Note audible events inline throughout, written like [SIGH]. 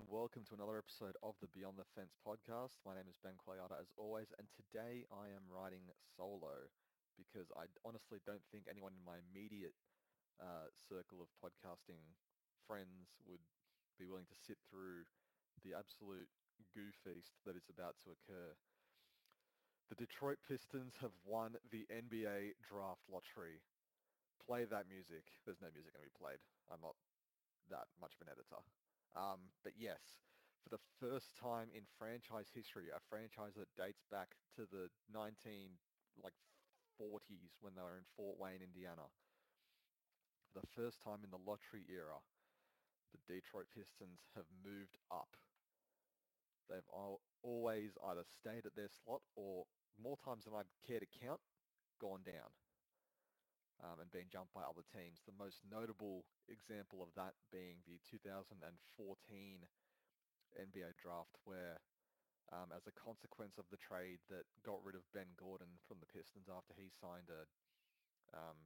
and welcome to another episode of the Beyond the Fence podcast. My name is Ben Quayada as always, and today I am riding solo because I honestly don't think anyone in my immediate uh, circle of podcasting friends would be willing to sit through the absolute goo feast that is about to occur. The Detroit Pistons have won the NBA draft lottery. Play that music. There's no music going to be played. I'm not that much of an editor. Um, but yes, for the first time in franchise history, a franchise that dates back to the 19 like 40s when they were in Fort Wayne, Indiana. For the first time in the lottery era, the Detroit Pistons have moved up. They've all, always either stayed at their slot or more times than I'd care to count, gone down um, and being jumped by other teams. The most notable example of that being the 2014 NBA draft where um, as a consequence of the trade that got rid of Ben Gordon from the Pistons after he signed a um,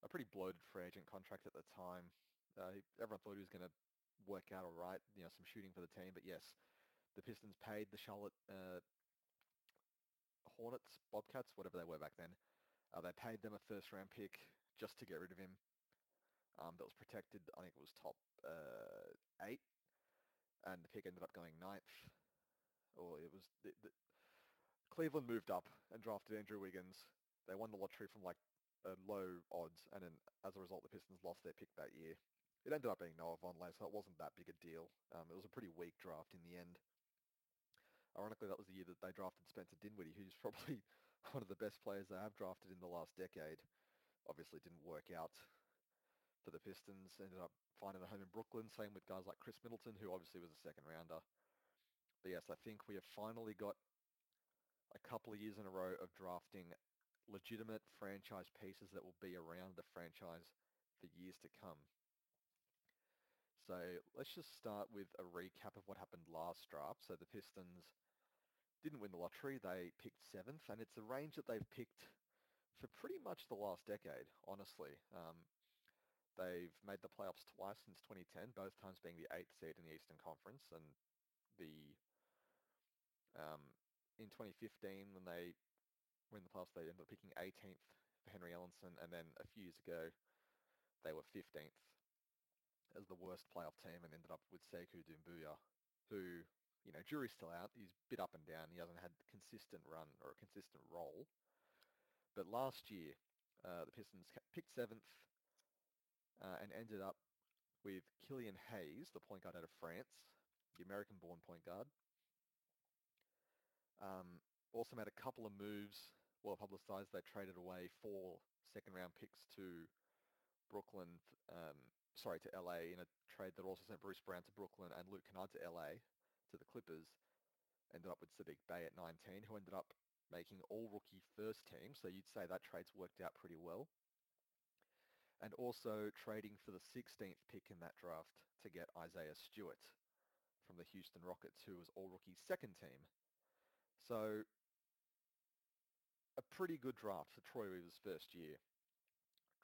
a pretty bloated free agent contract at the time. Uh, everyone thought he was going to work out all right, you know, some shooting for the team. But yes, the Pistons paid the Charlotte uh, Hornets, Bobcats, whatever they were back then. Uh, they paid them a first round pick just to get rid of him um, that was protected. I think it was top uh, eight, and the pick ended up going ninth. Or it was the, the, Cleveland moved up and drafted Andrew Wiggins. They won the lottery from like low odds, and then as a result, the Pistons lost their pick that year. It ended up being Noah Vonleh, so it wasn't that big a deal. Um, it was a pretty weak draft in the end. Ironically, that was the year that they drafted Spencer Dinwiddie, who's [LAUGHS] probably [LAUGHS] one of the best players they have drafted in the last decade. Obviously, didn't work out for the Pistons. Ended up finding a home in Brooklyn. Same with guys like Khris Middleton, who obviously was a second rounder. But yes, I think we have finally got a couple of years in a row of drafting legitimate franchise pieces that will be around the franchise for years to come. So let's just start with a recap of what happened last draft. So the Pistons didn't win the lottery. They picked seventh, and it's a range that they've picked for pretty much the last decade, honestly. Um, They've made the playoffs twice since 2010, both times being the eighth seed in the Eastern Conference, and the um, in 2015 when they win the playoffs, they ended up picking 18th for Henry Ellenson, and then a few years ago they were 15th as the worst playoff team and ended up with Sekou Doumbouya, who, you know, jury's still out. He's bit up and down. He hasn't had a consistent run or a consistent role. But last year, uh, the Pistons picked seventh, uh, and ended up with Killian Hayes, the point guard out of France, the American-born point guard. Um, also made a couple of moves, well publicized. They traded away four second-round picks to Brooklyn, um, sorry, to LA in a trade that also sent Bruce Brown to Brooklyn and Luke Kennard to LA, to the Clippers. Ended up with Saddiq Bey at 19, who ended up making all-rookie first team. So you'd say that trade's worked out pretty well and also trading for the 16th pick in that draft to get Isaiah Stewart from the Houston Rockets, who was all-rookie second team. So a pretty good draft for Troy Weaver's first year.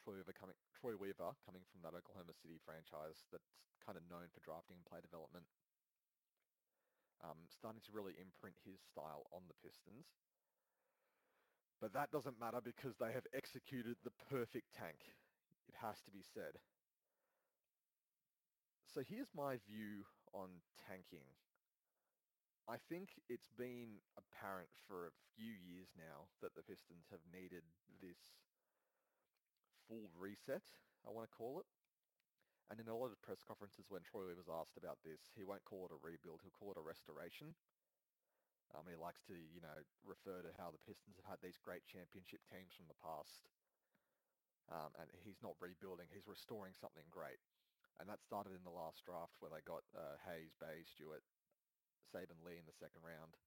Troy Weaver coming, Troy Weaver coming from that Oklahoma City franchise that's kind of known for drafting and play development. Um, starting to really imprint his style on the Pistons. But that doesn't matter because they have executed the perfect tank it has to be said. So here's my view on tanking. I think it's been apparent for a few years now that the Pistons have needed this full reset, I want to call it. And in a lot of press conferences when Troy was asked about this, he won't call it a rebuild, he'll call it a restoration. Um, he likes to, you know, refer to how the Pistons have had these great championship teams from the past um, and he's not rebuilding, he's restoring something great. And that started in the last draft where they got uh, Hayes, Bey, Stewart, Saben Lee in the second round.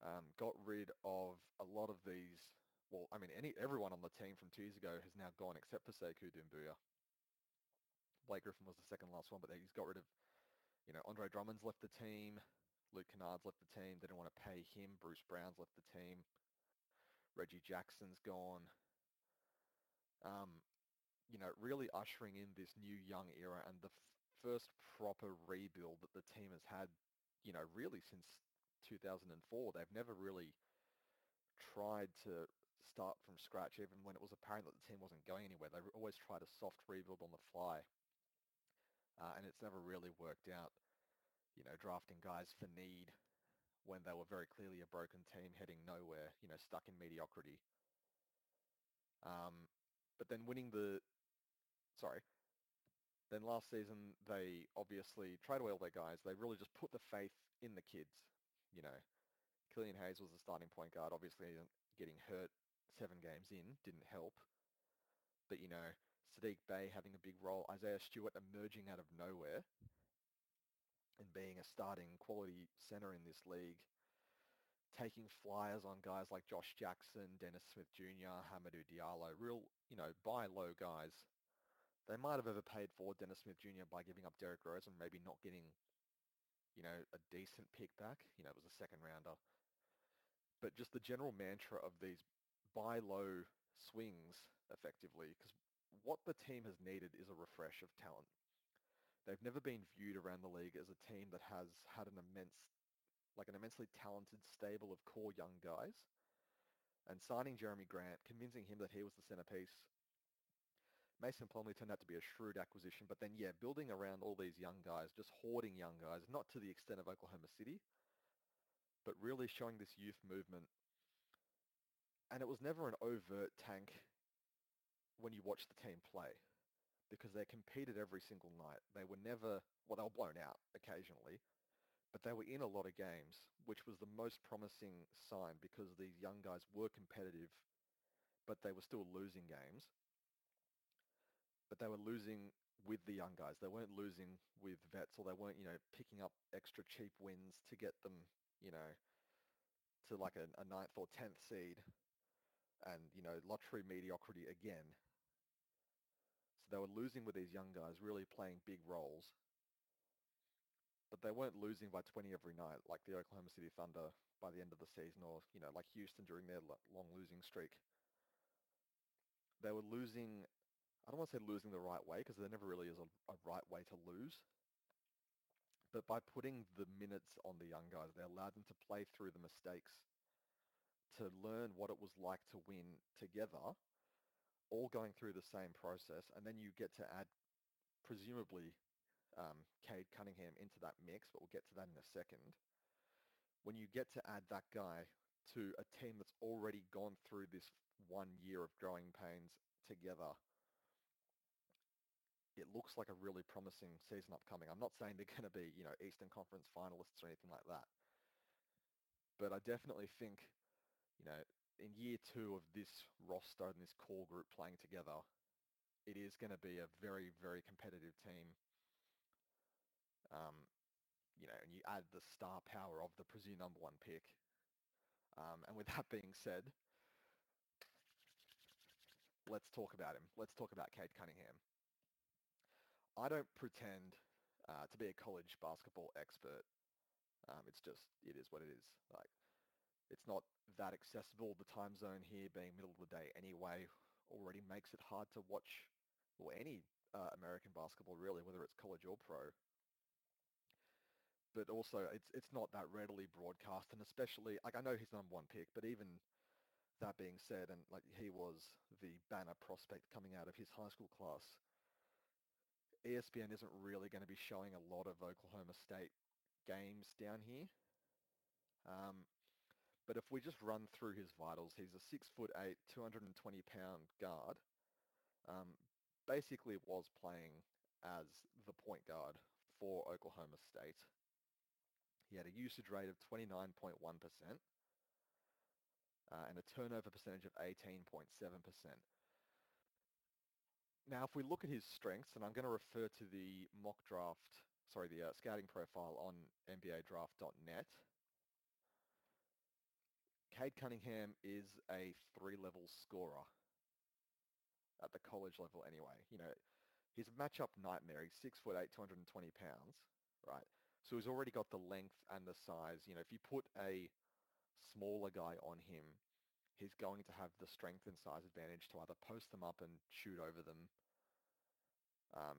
Um, got rid of a lot of these. Well, I mean, any everyone on the team from two years ago has now gone except for Sekou Doumbouya. Blake Griffin was the second last one, but he's got rid of, you know, Andre Drummond's left the team. Luke Kennard's left the team. They didn't want to pay him. Bruce Brown's left the team. Reggie Jackson's gone um, you know, really ushering in this new young era. And the f- first proper rebuild that the team has had, you know, really since 2004. They've never really tried to start from scratch, even when it was apparent that the team wasn't going anywhere. They always tried a soft rebuild on the fly, uh, and it's never really worked out. You know, drafting guys for need when they were very clearly a broken team heading nowhere, you know, stuck in mediocrity. Um, but then winning the, sorry, then last season they obviously tried away all their guys. They really just put the faith in the kids. You know, Killian Hayes was the starting point guard. Obviously, getting hurt seven games in didn't help. But you know, Saddiq Bey having a big role, Isaiah Stewart emerging out of nowhere and being a starting quality center in this league, taking flyers on guys like Josh Jackson, Dennis Smith Jr., Hamidou Diallo, real, you know, buy low guys. They might have overpaid for Dennis Smith Jr. by giving up Derrick Rose and maybe not getting, you know, a decent pick back. You know, it was a second rounder. But just the general mantra of these buy low swings effectively, because what the team has needed is a refresh of talent. They've never been viewed around the league as a team that has had an immense, like an immensely talented stable of core young guys. And signing Jerami Grant, convincing him that he was the centerpiece. Mason Plumlee turned out to be a shrewd acquisition, but then yeah, building around all these young guys, just hoarding young guys, not to the extent of Oklahoma City, but really showing this youth movement. And it was never an overt tank when you watch the team play because they competed every single night. They were never, well, they were blown out occasionally, but they were in a lot of games, which was the most promising sign because these young guys were competitive, but they were still losing games. But they were losing with the young guys. They weren't losing with vets or they weren't, you know, picking up extra cheap wins to get them, you know, to like a, a ninth or tenth seed and, you know, lottery mediocrity again they were losing with these young guys, really playing big roles. But they weren't losing by 20 every night like the Oklahoma City Thunder by the end of the season or, you know, like Houston during their long losing streak. They were losing, I don't want to say losing the right way because there never really is a, a right way to lose. But by putting the minutes on the young guys, they allowed them to play through the mistakes, to learn what it was like to win together all going through the same process, and then you get to add, presumably, um, Cade Cunningham into that mix, but we'll get to that in a second. When you get to add that guy to a team that's already gone through this one year of growing pains together, it looks like a really promising season upcoming. I'm not saying they're going to be, you know, Eastern Conference finalists or anything like that. But I definitely think, you know, in year two of this roster and this core group playing together, it is going to be a very, very competitive team. Um, you know, and you add the star power of the presumed number one pick. Um, and with [LAUGHS] that being said, let's talk about him. Let's talk about Cade Cunningham. I don't pretend uh, to be a college basketball expert. Um, it's just, it is what it is. Like, it's not that accessible. The time zone here being middle of the day anyway already makes it hard to watch or any uh, American basketball really, whether it's college or pro. But also, it's it's not that readily broadcast, and especially like I know he's number one pick, but even that being said, and like he was the banner prospect coming out of his high school class, ESPN isn't really going to be showing a lot of Oklahoma State games down here. Um, but if we just run through his vitals, he's a six foot eight, 220 pound guard. Um, basically was playing as the point guard for Oklahoma State. He had a usage rate of 29.1% uh, and a turnover percentage of 18.7%. Now, if we look at his strengths, and I'm going to refer to the mock draft, sorry, the uh, scouting profile on NBADraft.net, Cade Cunningham is a three-level scorer at the college level anyway. You know, he's a matchup nightmare. He's six foot eight, 220 pounds, right? So he's already got the length and the size. You know, if you put a smaller guy on him, he's going to have the strength and size advantage to either post them up and shoot over them, um,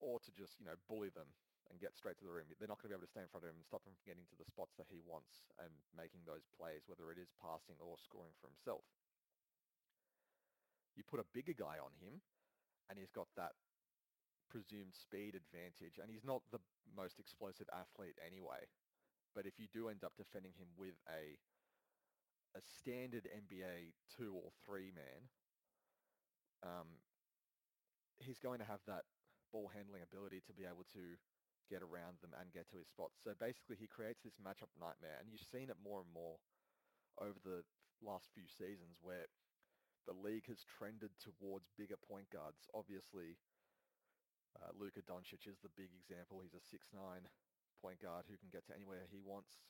or to just, you know, bully them and get straight to the rim. They're not going to be able to stay in front of him and stop him from getting to the spots that he wants and making those plays, whether it is passing or scoring for himself. You put a bigger guy on him, and he's got that presumed speed advantage, and he's not the most explosive athlete anyway. But if you do end up defending him with a a standard NBA two or three man, um, he's going to have that ball handling ability to be able to get around them and get to his spots. So basically he creates this matchup nightmare and you've seen it more and more over the last few seasons where the league has trended towards bigger point guards. Obviously, uh, Luka Doncic is the big example. He's a six-nine point guard who can get to anywhere he wants.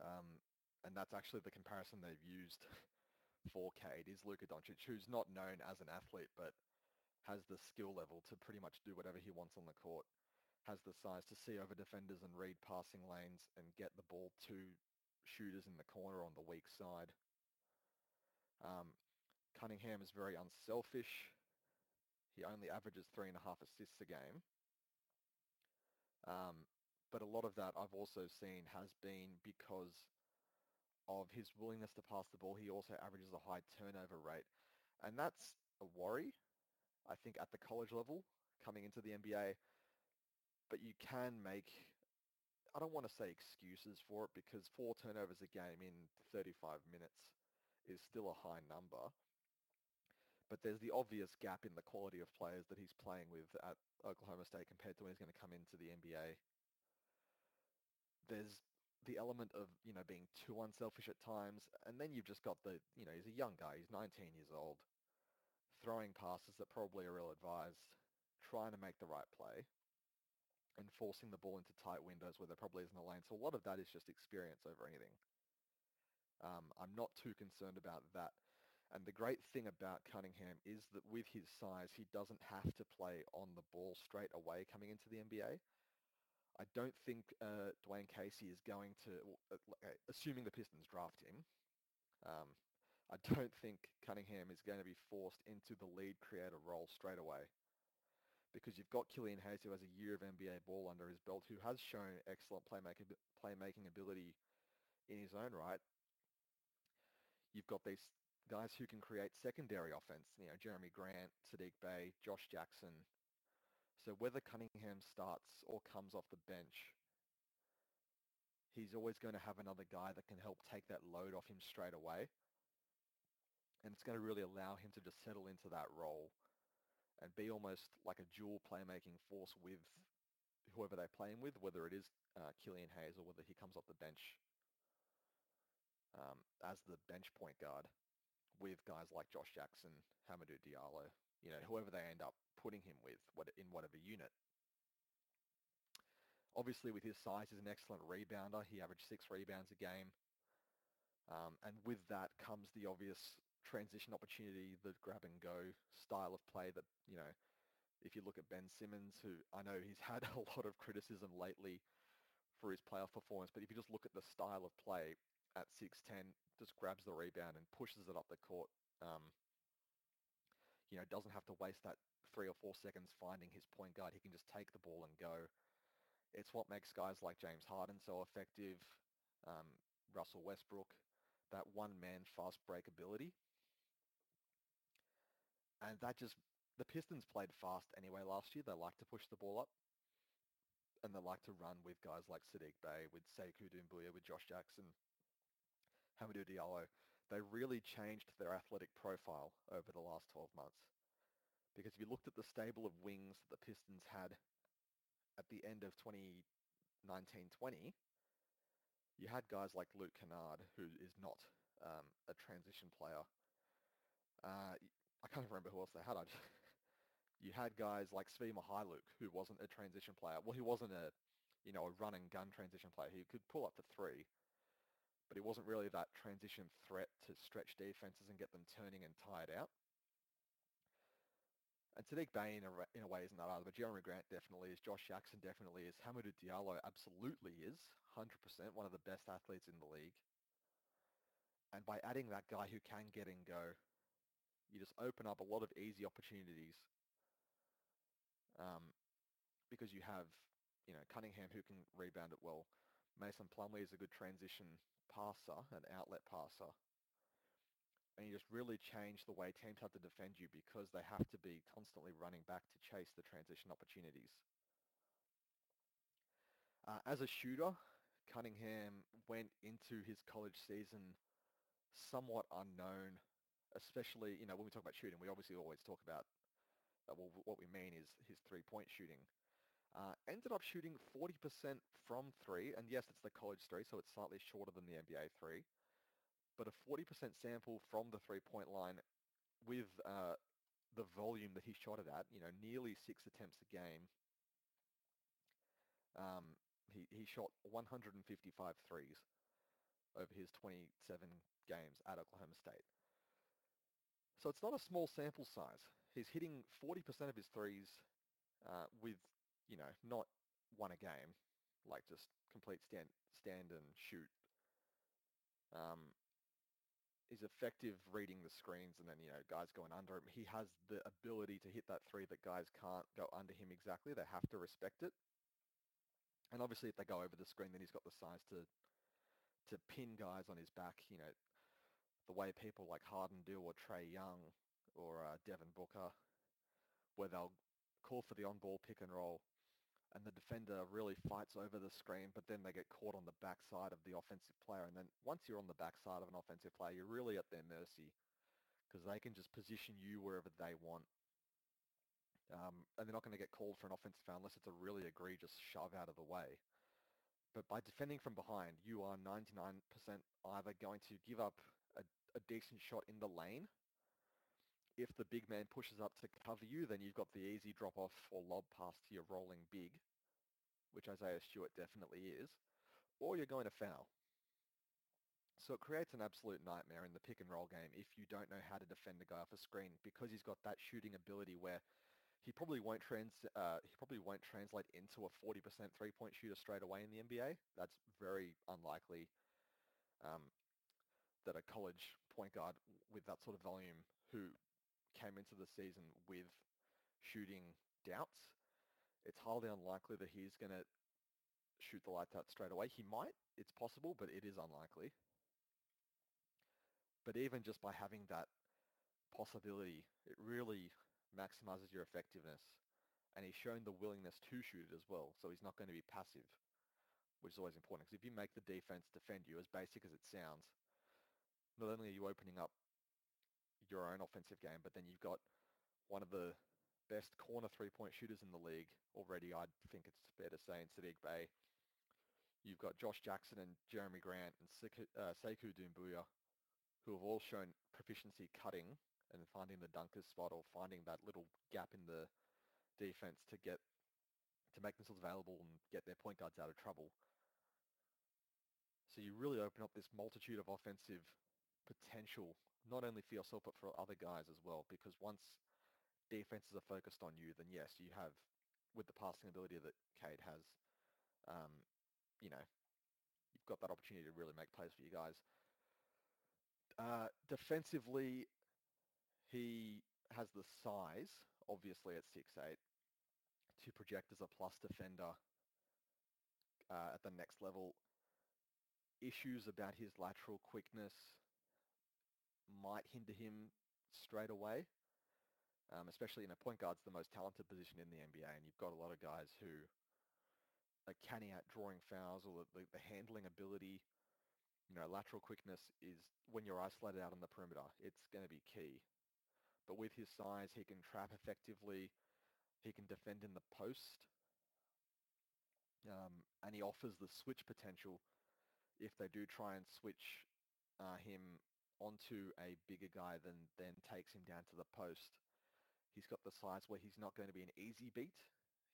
Um, and that's actually the comparison they've used [LAUGHS] for Cade is Luka Doncic, who's not known as an athlete, but has the skill level to pretty much do whatever he wants on the court, has the size to see over defenders and read passing lanes and get the ball to shooters in the corner on the weak side. Um, Cunningham is very unselfish. He only averages three and a half assists a game. Um, but a lot of that I've also seen has been because of his willingness to pass the ball. He also averages a high turnover rate. And that's a worry, I think, at the college level coming into the NBA. But you can make, I don't want to say excuses for it because four turnovers a game in 35 minutes is still a high number. But there's the obvious gap in the quality of players that he's playing with at Oklahoma State compared to when he's going to come into the NBA. There's the element of, you know, being too unselfish at times. And then you've just got the, you know, he's a young guy. He's 19 years old, throwing passes that probably are ill-advised, trying to make the right play, and forcing the ball into tight windows where there probably isn't a lane. So a lot of that is just experience over anything. Um, I'm not too concerned about that. And the great thing about Cunningham is that with his size, he doesn't have to play on the ball straight away coming into the NBA. I don't think uh, Dwane Casey is going to, uh, uh, assuming the Pistons draft him, um, I don't think Cunningham is going to be forced into the lead creator role straight away. Because you've got Killian Hayes who has a year of NBA ball under his belt, who has shown excellent playmaking, playmaking ability in his own right. You've got these guys who can create secondary offense, you know, Jerami Grant, Saddiq Bey, Josh Jackson, so whether Cunningham starts or comes off the bench, he's always going to have another guy that can help take that load off him straight away. And it's going to really allow him to just settle into that role and be almost like a dual playmaking force with whoever they're playing with, whether it is uh, Killian Hayes or whether he comes off the bench um, as the bench point guard with guys like Josh Jackson, Hamidou Diallo, you know, whoever they end up putting him with in whatever unit. Obviously, with his size, he's an excellent rebounder. He averaged six rebounds a game. Um, and with that comes the obvious transition opportunity, the grab and go style of play that, you know, if you look at Ben Simmons, who I know he's [LAUGHS] had a lot of criticism lately for his playoff performance, but if you just look at the style of play at 6'10", just grabs the rebound and pushes it up the court, um, you know, doesn't have to waste that three or four seconds finding his point guard. He can just take the ball and go. It's what makes guys like James Harden so effective, um, Russell Westbrook, that one-man fast break ability. And that just, the Pistons played fast anyway last year. They like to push the ball up. And they like to run with guys like Saddiq Bey, with Sekou Doumbouya, with Josh Jackson, Hamidou Diallo. They really changed their athletic profile over the last 12 months. Because if you looked at the stable of wings that the Pistons had at the end of 2019-20, you had guys like Luke Kennard, who is not um, a transition player. Uh, I can't remember who else they had. I just, [LAUGHS] you had guys like Svi Mykhailiuk, who wasn't a transition player. Well, he wasn't a, you know, a run and gun transition player. He could pull up to three, but he wasn't really that transition threat to stretch defenses and get them turning and tired out. And Saddiq Bey in a, in a way isn't that either, but Jerami Grant definitely is. Josh Jackson definitely is. Hamidou Diallo absolutely is. 100% one of the best athletes in the league. And by adding that guy who can get and go, you just open up a lot of easy opportunities um, because you have, you know, Cunningham who can rebound it well. Mason Plumlee is a good transition passer, an outlet passer. And you just really change the way teams have to defend you because they have to be constantly running back to chase the transition opportunities. Uh, as a shooter, Cunningham went into his college season somewhat unknown, especially, you know, when we talk about shooting, we obviously always talk about, uh, well, what we mean is his three-point shooting. Uh, ended up shooting 40% from three, and yes, it's the college three, so it's slightly shorter than the NBA three, but a 40% sample from the three-point line with uh, the volume that he shot it at, you know, nearly six attempts a game. Um, he, he shot 155 threes over his 27 games at Oklahoma State. So it's not a small sample size. He's hitting 40% of his threes uh, with, you know, not one a game, like just complete stand, stand and shoot. Um, he's effective reading the screens and then, you know, guys going under him. He has the ability to hit that three that guys can't go under him exactly. They have to respect it. And obviously if they go over the screen, then he's got the size to to pin guys on his back, you know, the way people like Harden do or Trae Young or uh, Devin Booker, where they'll call for the on-ball pick and roll and the defender really fights over the screen, but then they get caught on the backside of the offensive player. And then once you're on the backside of an offensive player, you're really at their mercy because they can just position you wherever they want. Um, and they're not going to get called for an offensive foul unless it's a really egregious shove out of the way. But by defending from behind, you are 99% either going to give up a, a decent shot in the lane. If the big man pushes up to cover you, then you've got the easy drop-off or lob pass to your rolling big, which Isaiah Stewart definitely is, or you're going to foul. So it creates an absolute nightmare in the pick and roll game if you don't know how to defend a guy off a screen because he's got that shooting ability where he probably won't trans uh, he probably won't translate into a 40% three-point shooter straight away in the NBA. That's very unlikely um, that a college point guard with that sort of volume who came into the season with shooting doubts, it's highly unlikely that he's going to shoot the lights out straight away. He might, it's possible, but it is unlikely. But even just by having that possibility, it really maximizes your effectiveness. And he's shown the willingness to shoot it as well, so he's not going to be passive, which is always important. Because if you make the defense defend you, as basic as it sounds, not only are you opening up your own offensive game, but then you've got one of the best corner three-point shooters in the league already, I think it's fair to say, in Saddiq Bey. You've got Josh Jackson and Jerami Grant and Sekou, uh, Sekou Doumbouya, who have all shown proficiency cutting and finding the dunker's spot or finding that little gap in the defense to get to make themselves available and get their point guards out of trouble. So you really open up this multitude of offensive potential, not only for yourself but for other guys as well. Because once defenses are focused on you, then yes, you have, with the passing ability that Cade has, um, you know, you've got that opportunity to really make plays for you guys. Uh, defensively, he has the size, obviously at 6'8", to project as a plus defender uh, at the next level. Issues about his lateral quickness might hinder him straight away, um, especially, in a point guard's the most talented position in the NBA, and you've got a lot of guys who are canny at drawing fouls or the, the, handling ability, you know, lateral quickness is when you're isolated out on the perimeter, it's going to be key. But with his size, he can trap effectively. He can defend in the post. Um, and he offers the switch potential if they do try and switch uh, him onto a bigger guy than then takes him down to the post. He's got the size where he's not going to be an easy beat.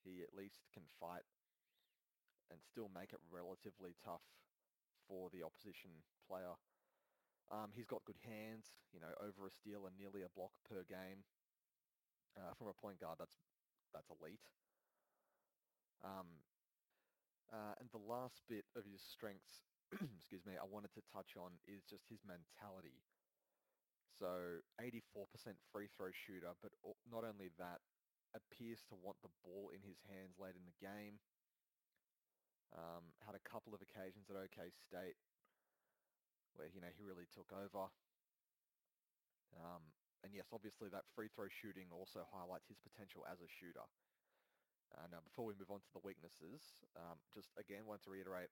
He at least can fight and still make it relatively tough for the opposition player. Um, he's got good hands, you know, over a steal and nearly a block per game. Uh, from a point guard, that's that's elite. Um, uh, and the last bit of his strengths, [CLEARS THROAT] excuse me, I wanted to touch on is just his mentality. So 84% free throw shooter, but not only that, appears to want the ball in his hands late in the game. Um, had a couple of occasions at OK State where you know he really took over. Um, and yes, obviously that free throw shooting also highlights his potential as a shooter. Uh, now, before we move on to the weaknesses, um, just again want to reiterate,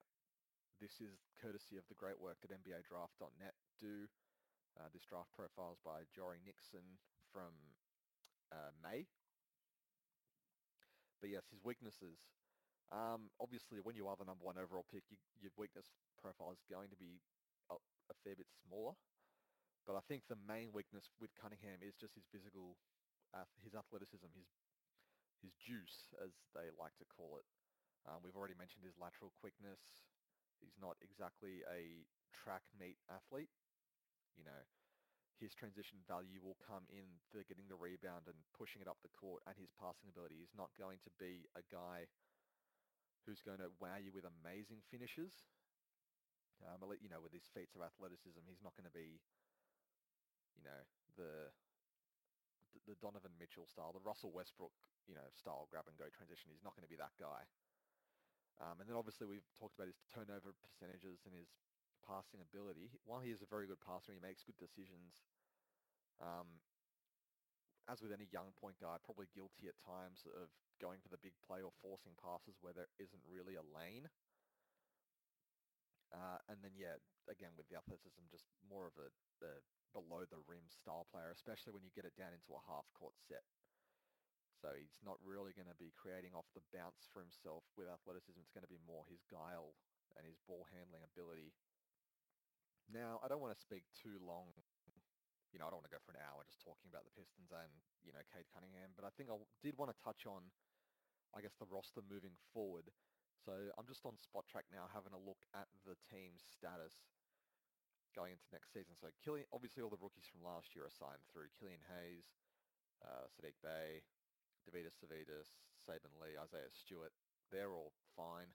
this is courtesy of the great work that NBADraft.net do. Uh, this draft profile is by Jory Nixon from uh, May. But yes, his weaknesses. Um, obviously, when you are the number one overall pick, you, your weakness profile is going to be a, a fair bit smaller. But I think the main weakness with Cunningham is just his physical, uh, his athleticism, his his juice, as they like to call it. Um, we've already mentioned his lateral quickness. He's not exactly a track meet athlete. You know, his transition value will come in for getting the rebound and pushing it up the court and his passing ability. He's not going to be a guy who's going to wow you with amazing finishes. Um, you know, with his feats of athleticism, he's not going to be, you know, the the Donovan Mitchell style, the Russell Westbrook, you know, style grab and go transition. He's not going to be that guy. Um, and then obviously we've talked about his turnover percentages and his passing ability. While he is a very good passer, he makes good decisions. Um, as with any young point guard, probably guilty at times of going for the big play or forcing passes where there isn't really a lane. Uh, and then, yeah, again, with the athleticism, just more of a, a below the rim style player, especially when you get it down into a half court set. So he's not really going to be creating off the bounce for himself with athleticism. It's going to be more his guile and his ball handling ability. Now, I don't want to speak too long. You know, I don't want to go for an hour just talking about the Pistons and, you know, Cade Cunningham, but I think I did want to touch on, I guess, the roster moving forward. So I'm just on Spotrac now having a look at the team's status going into next season. So Killian, obviously all the rookies from last year are signed through. Killian Hayes, uh, Saddiq Bey, Deividas Sirvydis, Saben Lee, Isaiah Stewart, they're all fine.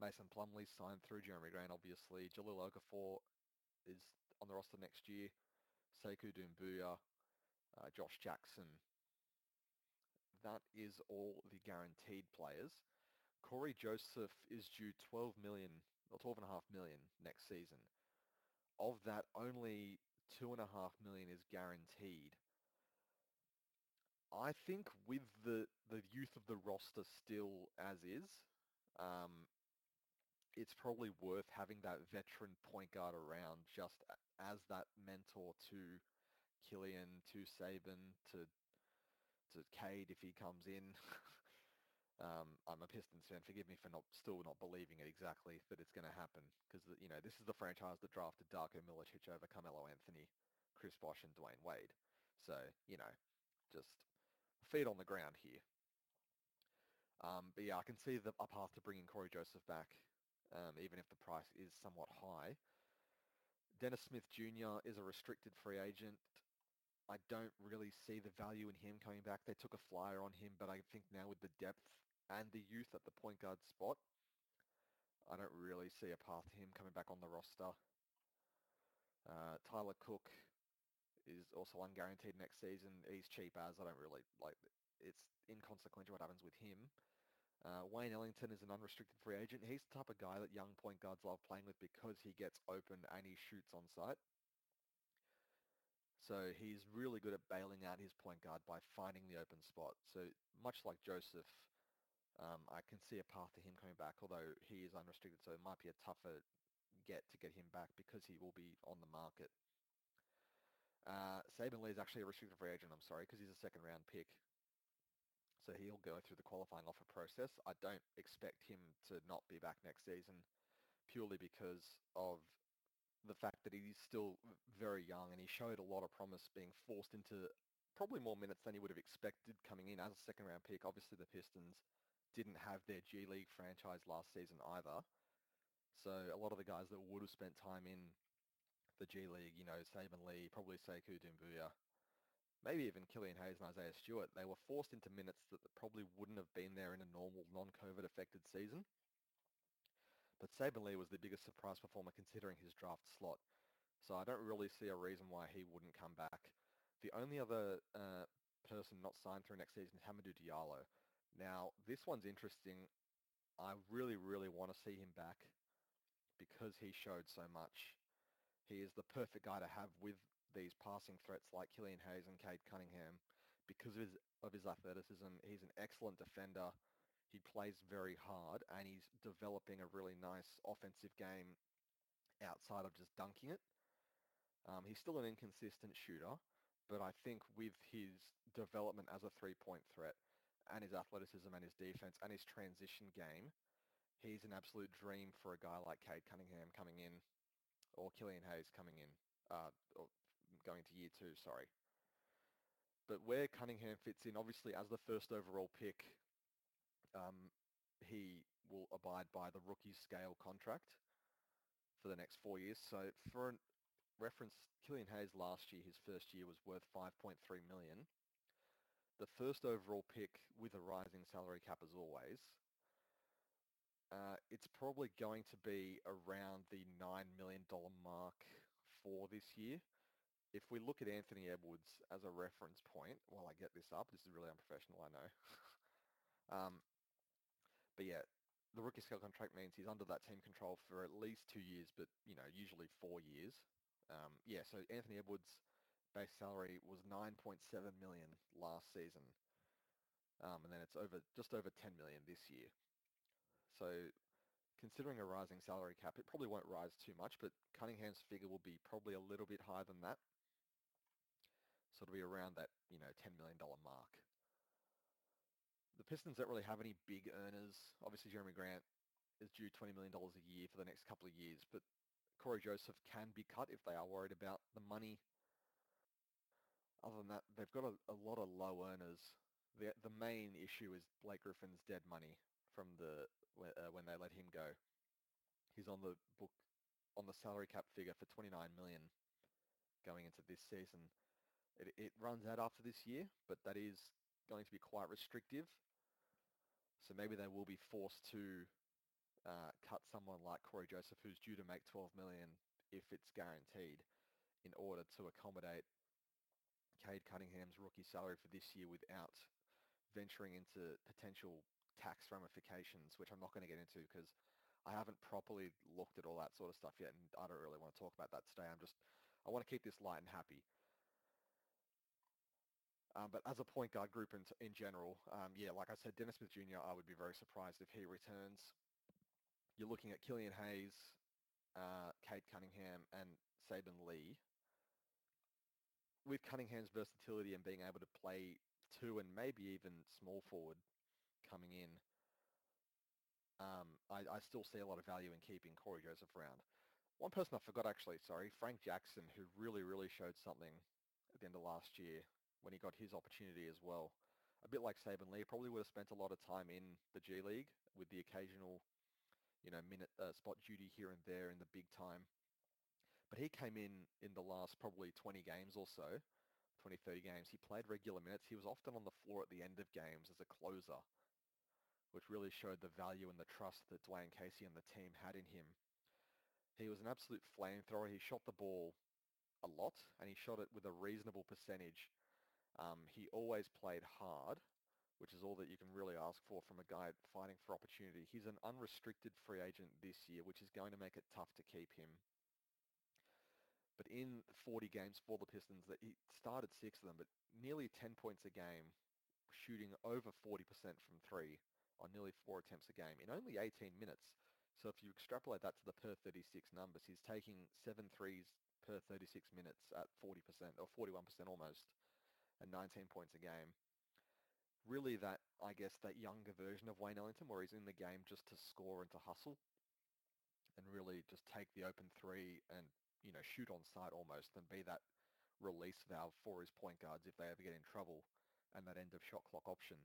Mason Plumlee signed through Jerami Grant, obviously. Jahlil Okafor is on the roster next year. Sekou Doumbouya, uh, Josh Jackson. That is all the guaranteed players. Cory Joseph is due 12 million or 12.5 million next season. Of that, only 2.5 million is guaranteed. I think with the, the youth of the roster still as is, um, it's probably worth having that veteran point guard around just as that mentor to Killian, to Saben, to to Cade if he comes in. [LAUGHS] um, I'm a Pistons fan. Forgive me for not still not believing it exactly that it's going to happen because you know this is the franchise that drafted Darko Milicic over Carmelo Anthony, Chris Bosh, and Dwyane Wade. So you know, just feet on the ground here. Um, but yeah, I can see the, a path to bringing Cory Joseph back um, even if the price is somewhat high. Dennis Smith Jr. is a restricted free agent. I don't really see the value in him coming back. They took a flyer on him, but I think now with the depth and the youth at the point guard spot, I don't really see a path to him coming back on the roster. Uh, Tyler Cook is also unguaranteed next season. He's cheap as I don't really like. It's inconsequential what happens with him. Uh, Wayne Ellington is an unrestricted free agent. He's the type of guy that young point guards love playing with because he gets open and he shoots on sight. So he's really good at bailing out his point guard by finding the open spot. So much like Joseph, um, I can see a path to him coming back, although he is unrestricted, so it might be a tougher get to get him back because he will be on the market. Uh, Saben Lee is actually a restricted free agent, I'm sorry, because he's a second round pick. So he'll go through the qualifying offer process. I don't expect him to not be back next season purely because of the fact that he's still very young and he showed a lot of promise being forced into probably more minutes than he would have expected coming in as a second round pick. Obviously the Pistons didn't have their G League franchise last season either. So a lot of the guys that would have spent time in the G League, you know, Saben Lee, probably Sekou Doumbouya, maybe even Killian Hayes and Isaiah Stewart, they were forced into minutes that probably wouldn't have been there in a normal non-COVID affected season. But Saben Lee was the biggest surprise performer considering his draft slot. So I don't really see a reason why he wouldn't come back. The only other uh, person not signed through next season is Hamidou Diallo. Now, this one's interesting. I really, really want to see him back because he showed so much. He is the perfect guy to have with these passing threats like Killian Hayes and Cade Cunningham because of his, of his athleticism. He's an excellent defender. He plays very hard and he's developing a really nice offensive game outside of just dunking it. Um, he's still an inconsistent shooter, but I think with his development as a three-point threat and his athleticism and his defense and his transition game, he's an absolute dream for a guy like Cade Cunningham coming in or Killian Hayes coming in, uh, or going to year two, sorry. But where Cunningham fits in, obviously as the first overall pick, um, he will abide by the rookie scale contract for the next four years. So for reference, Killian Hayes last year, his first year was worth 5.3 million. The first overall pick with a rising salary cap as always, uh, it's probably going to be around the $9 million mark for this year. If we look at Anthony Edwards as a reference point, while I get this up, this is really unprofessional, I know. [LAUGHS] um, but yeah, the rookie scale contract means he's under that team control for at least two years, but you know, usually four years. Um, yeah, so Anthony Edwards' base salary was 9.7 million last season, um, and then it's over just over 10 million this year. So considering a rising salary cap, it probably won't rise too much, but Cunningham's figure will be probably a little bit higher than that. So it'll be around that, you know, $10 million mark. The Pistons don't really have any big earners. Obviously, Jerami Grant is due $20 million a year for the next couple of years, but Cory Joseph can be cut if they are worried about the money. Other than that, they've got a, a lot of low earners. The, the main issue is Blake Griffin's dead money from the uh, when they let him go. He's on the book on the salary cap figure for 29 million going into this season. It, it runs out after this year, but that is going to be quite restrictive. So maybe they will be forced to uh, cut someone like Cory Joseph, who's due to make 12 million if it's guaranteed, in order to accommodate Cade Cunningham's rookie salary for this year without venturing into potential tax ramifications, which I'm not going to get into because I haven't properly looked at all that sort of stuff yet, and I don't really want to talk about that today. I'm just, I want to keep this light and happy. Um, but as a point guard group in, in general, um, yeah, like I said, Dennis Smith Jr., I would be very surprised if he returns. You're looking at Killian Hayes, uh, Cade Cunningham, and Saben Lee. With Cunningham's versatility and being able to play two and maybe even small forward coming in, um, I, I, still see a lot of value in keeping Cory Joseph around. One person I forgot actually, sorry, Frank Jackson, who really, really showed something at the end of last year when he got his opportunity as well. A bit like Saben Lee, probably would have spent a lot of time in the G League with the occasional, you know, minute uh, spot duty here and there in the big time. But he came in in the last probably 20 games or so, 20, 30 games. He played regular minutes. He was often on the floor at the end of games as a closer which really showed the value and the trust that Dwane Casey and the team had in him. He was an absolute flamethrower. He shot the ball a lot, and he shot it with a reasonable percentage. Um, he always played hard, which is all that you can really ask for from a guy fighting for opportunity. He's an unrestricted free agent this year, which is going to make it tough to keep him. But in 40 games for the Pistons, that he started six of them, but nearly 10 points a game, shooting over 40% from three on nearly four attempts a game in only 18 minutes. So if you extrapolate that to the per 36 numbers, he's taking seven threes per 36 minutes at 40% or 41% almost and 19 points a game. Really that, I guess, that younger version of Wayne Ellington where he's in the game just to score and to hustle and really just take the open three and, you know, shoot on sight almost and be that release valve for his point guards if they ever get in trouble and that end of shot clock option.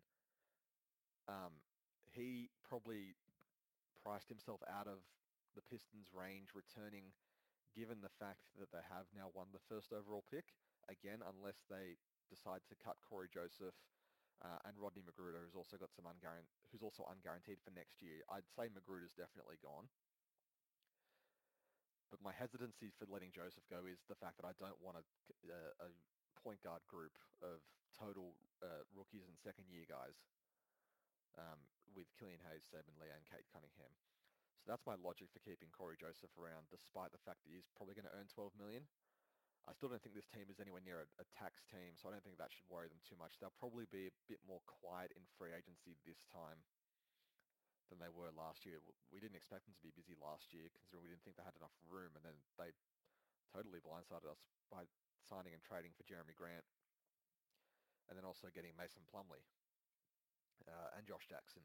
Um, he probably priced himself out of the Pistons' range returning given the fact that they have now won the first overall pick. Again, unless they decide to cut Cory Joseph uh, and Rodney McGruder, who's also got some unguaranteed, who's also unguaranteed for next year. I'd say McGruder's definitely gone. But my hesitancy for letting Joseph go is the fact that I don't want a, a, a point guard group of total uh, rookies and second year guys um, with Killian Hayes, Saben Lee, and Cade Cunningham. So that's my logic for keeping Cory Joseph around, despite the fact that he's probably going to earn 12 million. I still don't think this team is anywhere near a, a, tax team, so I don't think that should worry them too much. They'll probably be a bit more quiet in free agency this time than they were last year. We didn't expect them to be busy last year, considering we didn't think they had enough room, and then they totally blindsided us by signing and trading for Jerami Grant, and then also getting Mason Plumlee uh, and Josh Jackson.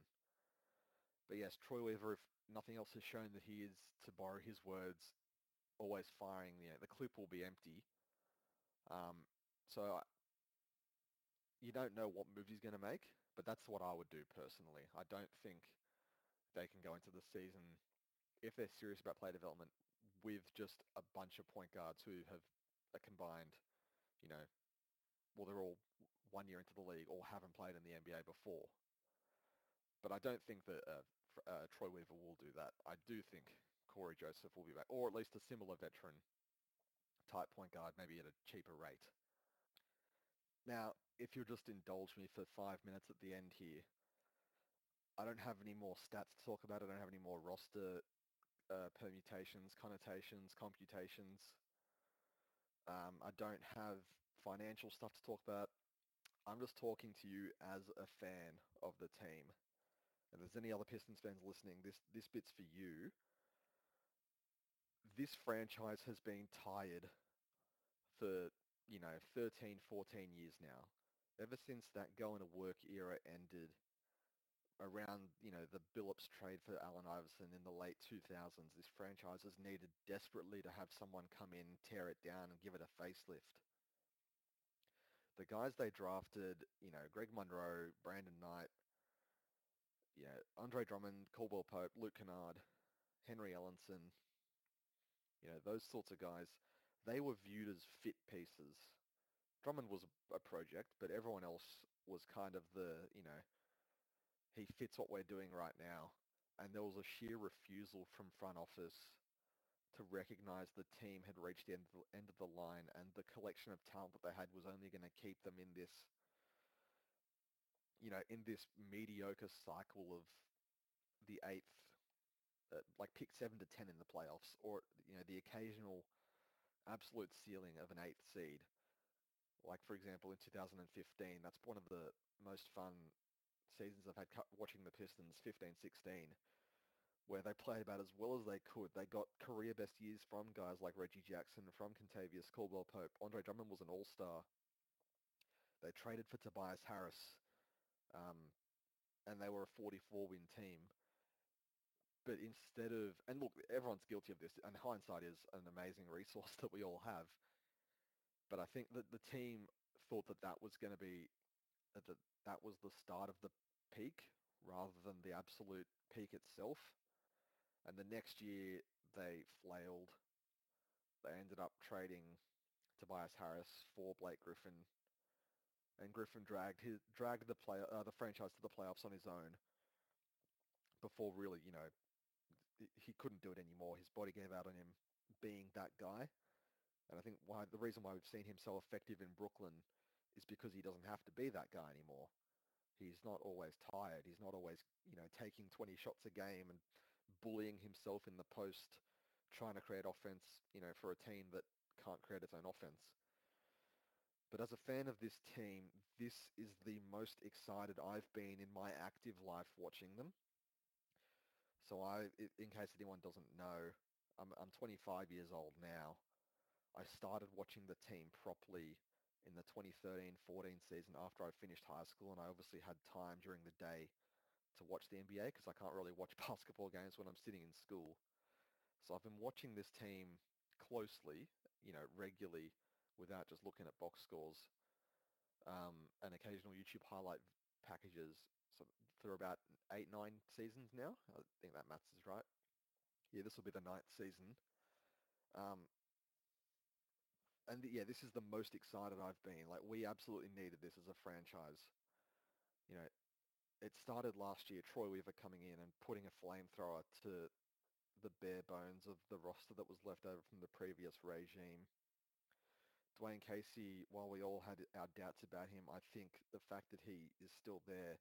But yes, Troy Weaver, if nothing else has shown that he is, to borrow his words, always firing. You know, the clip will be empty. Um, so I, you don't know what move he's going to make, but that's what I would do personally. I don't think they can go into the season if they're serious about player development with just a bunch of point guards who have a combined, you know, well, they're all one year into the league or haven't played in the NBA before. But I don't think that uh, uh, Troy Weaver will do that. I do think Cory Joseph will be back, or at least a similar veteran type point guard, maybe at a cheaper rate. Now, if you'll just indulge me for five minutes at the end here, I don't have any more stats to talk about. I don't have any more roster uh, permutations, connotations, computations. Um, I don't have financial stuff to talk about. I'm just talking to you as a fan of the team. If there's any other Pistons fans listening, this, this bit's for you. This franchise has been tired for, you know, 13, 14 years now. Ever since that going to work era ended around, you know, the Billups trade for Allen Iverson in the late 2000s, this franchise has needed desperately to have someone come in, tear it down, and give it a facelift. The guys they drafted, you know, Greg Monroe, Brandon Knight, yeah, Andre Drummond, Caldwell Pope, Luke Kennard, Henry Ellenson, you know, those sorts of guys, they were viewed as fit pieces. Drummond was a project, but everyone else was kind of the, you know, he fits what we're doing right now. And there was a sheer refusal from front office to recognize the team had reached the end of the, end of the line and the collection of talent that they had was only going to keep them in this, you know, in this mediocre cycle of the eighth, uh, like pick seven to ten in the playoffs, or you know, the occasional absolute ceiling of an eighth seed. Like for example, in 2015, that's one of the most fun seasons I've had watching the Pistons 15-16 where they played about as well as they could. They got career best years from guys like Reggie Jackson, from Kentavious Caldwell Pope. Andre Drummond was an all-star. They traded for Tobias Harris, um, and they were a 44-win team. But instead of, and look, everyone's guilty of this, and hindsight is an amazing [LAUGHS] resource that we all have. But I think that the team thought that that was going to be, that that was the start of the peak rather than the absolute peak itself. And the next year they flailed. They ended up trading Tobias Harris for Blake Griffin, and Griffin dragged his dragged the play uh, the franchise to the playoffs on his own. Before really, you know, he couldn't do it anymore. His body gave out on him being that guy. And I think why the reason why we've seen him so effective in Brooklyn is because he doesn't have to be that guy anymore. He's not always tired. He's not always, you know, taking 20 shots a game and bullying himself in the post, trying to create offense, you know, for a team that can't create its own offense. But as a fan of this team, this is the most excited I've been in my active life watching them. So I, in case anyone doesn't know, I'm, I'm 25 years old now. I started watching the team properly in the 2013-14 season after I finished high school, and I obviously had time during the day to watch the NBA because I can't really watch [LAUGHS] basketball games when I'm sitting in school. So I've been watching this team closely, you know, regularly without just looking at box scores um, and occasional YouTube highlight packages so for about eight, nine seasons now. I think that maths is right. Yeah, this will be the ninth season. Um, and yeah, this is the most excited I've been. Like, we absolutely needed this as a franchise. You know, it started last year, Troy Weaver coming in and putting a flamethrower to the bare bones of the roster that was left over from the previous regime. Dwane Casey, while we all had our doubts about him, I think the fact that he is still there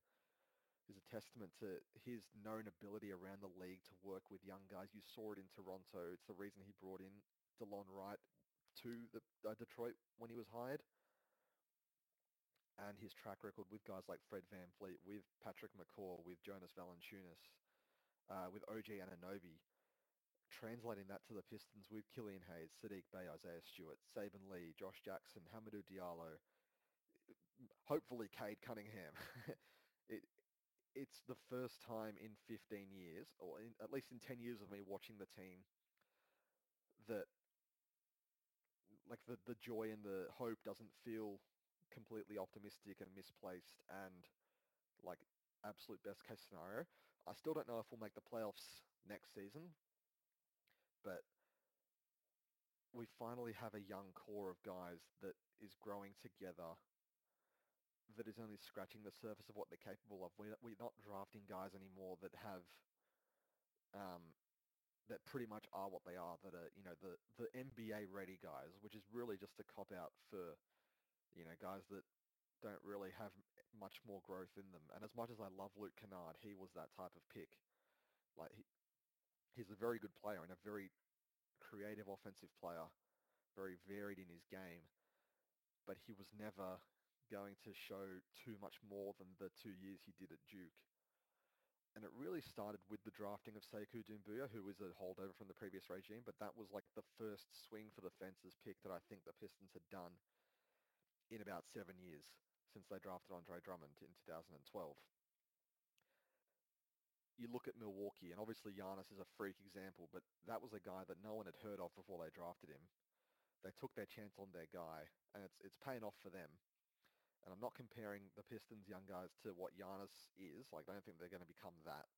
is a testament to his known ability around the league to work with young guys. You saw it in Toronto. It's the reason he brought in Delon Wright to the, uh, Detroit when he was hired. And his track record with guys like Fred Van VanVleet, with Patrick McCaw, with Jonas Valanciunas, uh, with OG Anunoby, translating that to the Pistons with Killian Hayes, Saddiq Bey, Isaiah Stewart, Saben Lee, Josh Jackson, Hamidou Diallo, hopefully Cade Cunningham. [LAUGHS] it, it's the first time in 15 years, or in, at least in 10 years of me watching the team, that like the, the joy and the hope doesn't feel completely optimistic and misplaced and like absolute best case scenario. I still don't know if we'll make the playoffs next season, but we finally have a young core of guys that is growing together that is only scratching the surface of what they're capable of. We're, we're not drafting guys anymore that have um, that pretty much are what they are, that are, you know, the, the NBA ready guys, which is really just a cop out for, you know, guys that don't really have much more growth in them. And as much as I love Luke Kennard, he was that type of pick. Like he's a very good player and a very creative offensive player, very varied in his game, but he was never going to show too much more than the two years he did at Duke. And it really started with the drafting of Sekou Doumbouya, who was a holdover from the previous regime, but that was like the first swing for the fences pick that I think the Pistons had done in about seven years since they drafted Andre Drummond in 2012. You look at Milwaukee, and obviously Giannis is a freak example, but that was a guy that no one had heard of before they drafted him. They took their chance on their guy, and it's it's paying off for them. And I'm not comparing the Pistons young guys to what Giannis is. Like, I don't think they're going to become that.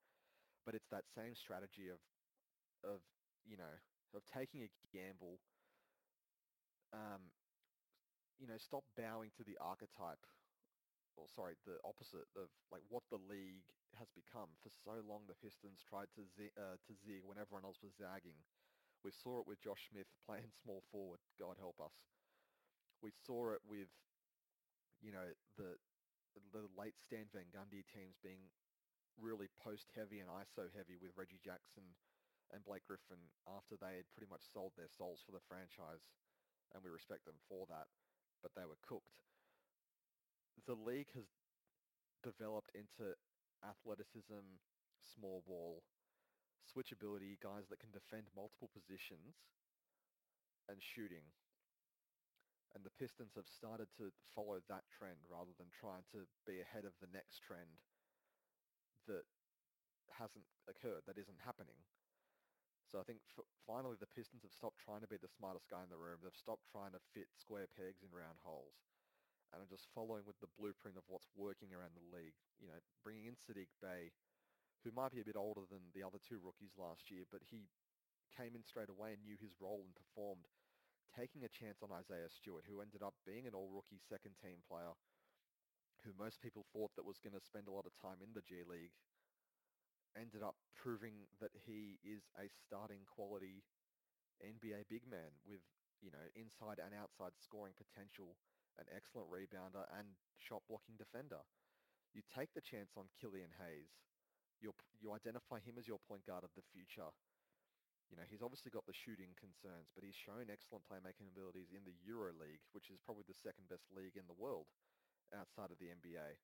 But it's that same strategy of, of you know, of taking a gamble. Um, you know, stop bowing to the archetype, or sorry, the opposite of like what the league has become. For so long, the Pistons tried to z- uh, to zig when everyone else was zagging. We saw it with Josh Smith [LAUGHS] playing small forward. God help us. We saw it with you know, the the late Stan Van Gundy teams being really post heavy and ISO heavy with Reggie Jackson and Blake Griffin after they had pretty much sold their souls for the franchise, and we respect them for that, but they were cooked. The league has developed into athleticism, small ball, switchability, guys that can defend multiple positions, and shooting and the Pistons have started to follow that trend rather than trying to be ahead of the next trend that hasn't occurred, that isn't happening. So I think finally the Pistons have stopped trying to be the smartest guy in the room. They've stopped trying to fit square pegs in round holes and are just following with the blueprint of what's working around the league. You know, bringing in Saddiq Bey, who might be a bit older than the other two rookies last year, but he came in straight away and knew his role and performed taking a chance on Isaiah Stewart, who ended up being an all-rookie second-team player, who most people thought that was going to spend a lot of time in the G League, ended up proving that he is a starting quality NBA big man with, you know, inside and outside scoring potential, an excellent rebounder and shot blocking defender. You take the chance on Killian Hayes. you you identify him as your point guard of the future you know, he's obviously got the shooting concerns, but he's shown excellent playmaking abilities in the Euro League, which is probably the second best league in the world outside of the NBA.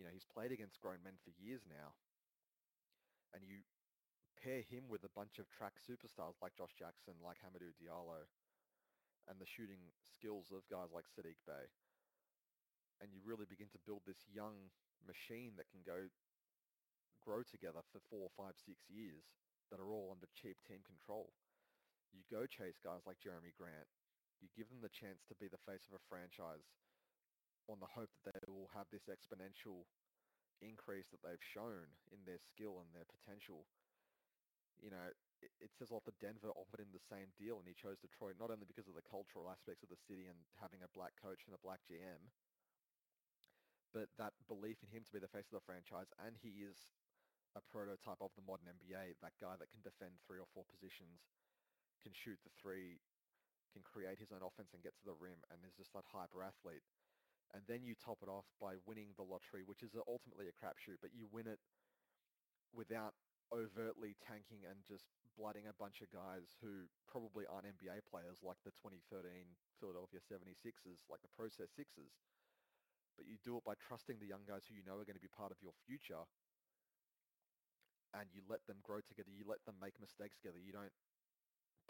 You know, he's played against grown men for years now. And you pair him with a bunch of track superstars like Josh Jackson, like Hamidou Diallo, and the shooting skills of guys like Saddiq Bey. And you really begin to build this young machine that can go grow together for four, five, six years that are all under cheap team control. You go chase guys like Jerami Grant. You give them the chance to be the face of a franchise on the hope that they will have this exponential increase that they've shown in their skill and their potential. You know, it, says a lot that Denver offered him the same deal and he chose Detroit not only because of the cultural aspects of the city and having a black coach and a black GM, but that belief in him to be the face of the franchise and he is a prototype of the modern NBA, that guy that can defend three or four positions, can shoot the three, can create his own offense and get to the rim and is just that hyper athlete. And then you top it off by winning the lottery, which is ultimately a crapshoot, but you win it without overtly tanking and just blooding a bunch of guys who probably aren't NBA players like the 2013 Philadelphia 76ers, like the Process Sixers. But you do it by trusting the young guys who you know are going to be part of your future and you let them grow together. You let them make mistakes together. You don't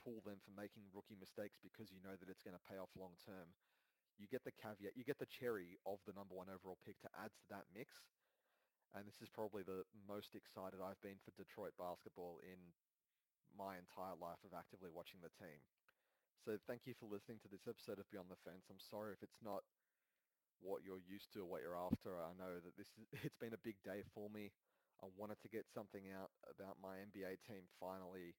pull them for making rookie mistakes because you know that it's going to pay off long term. You get the caveat, you get the cherry of the number one overall pick to add to that mix. And this is probably the most excited I've been for Detroit basketball in my entire life of actively watching the team. So thank you for listening to this episode of Beyond the Fence. I'm sorry if it's not what you're used to or what you're after. I know that this is, [LAUGHS] it's been a big day for me. I wanted to get something out about my NBA team finally,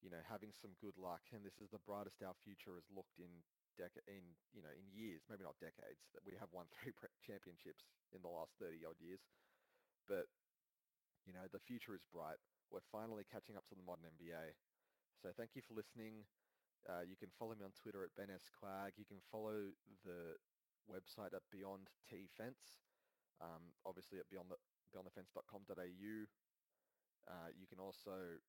you know, having some good luck. And this is the brightest our future has looked in dec- in you know in years, maybe not decades. That we have won [LAUGHS] three championships in the last 30 odd years, but you know the future is bright. We're finally catching up to the modern NBA. So thank you for listening. Uh, you can follow me on Twitter at Ben S. Quag. You can follow the website at Beyond T Fence. Um, obviously at Beyond the beyondthefence.com.au. Uh, you can also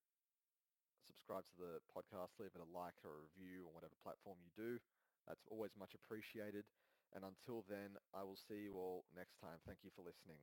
subscribe to the podcast, leave it a like or a review on whatever platform you do. That's always much appreciated. And until then, I will see you all next time. Thank you for listening.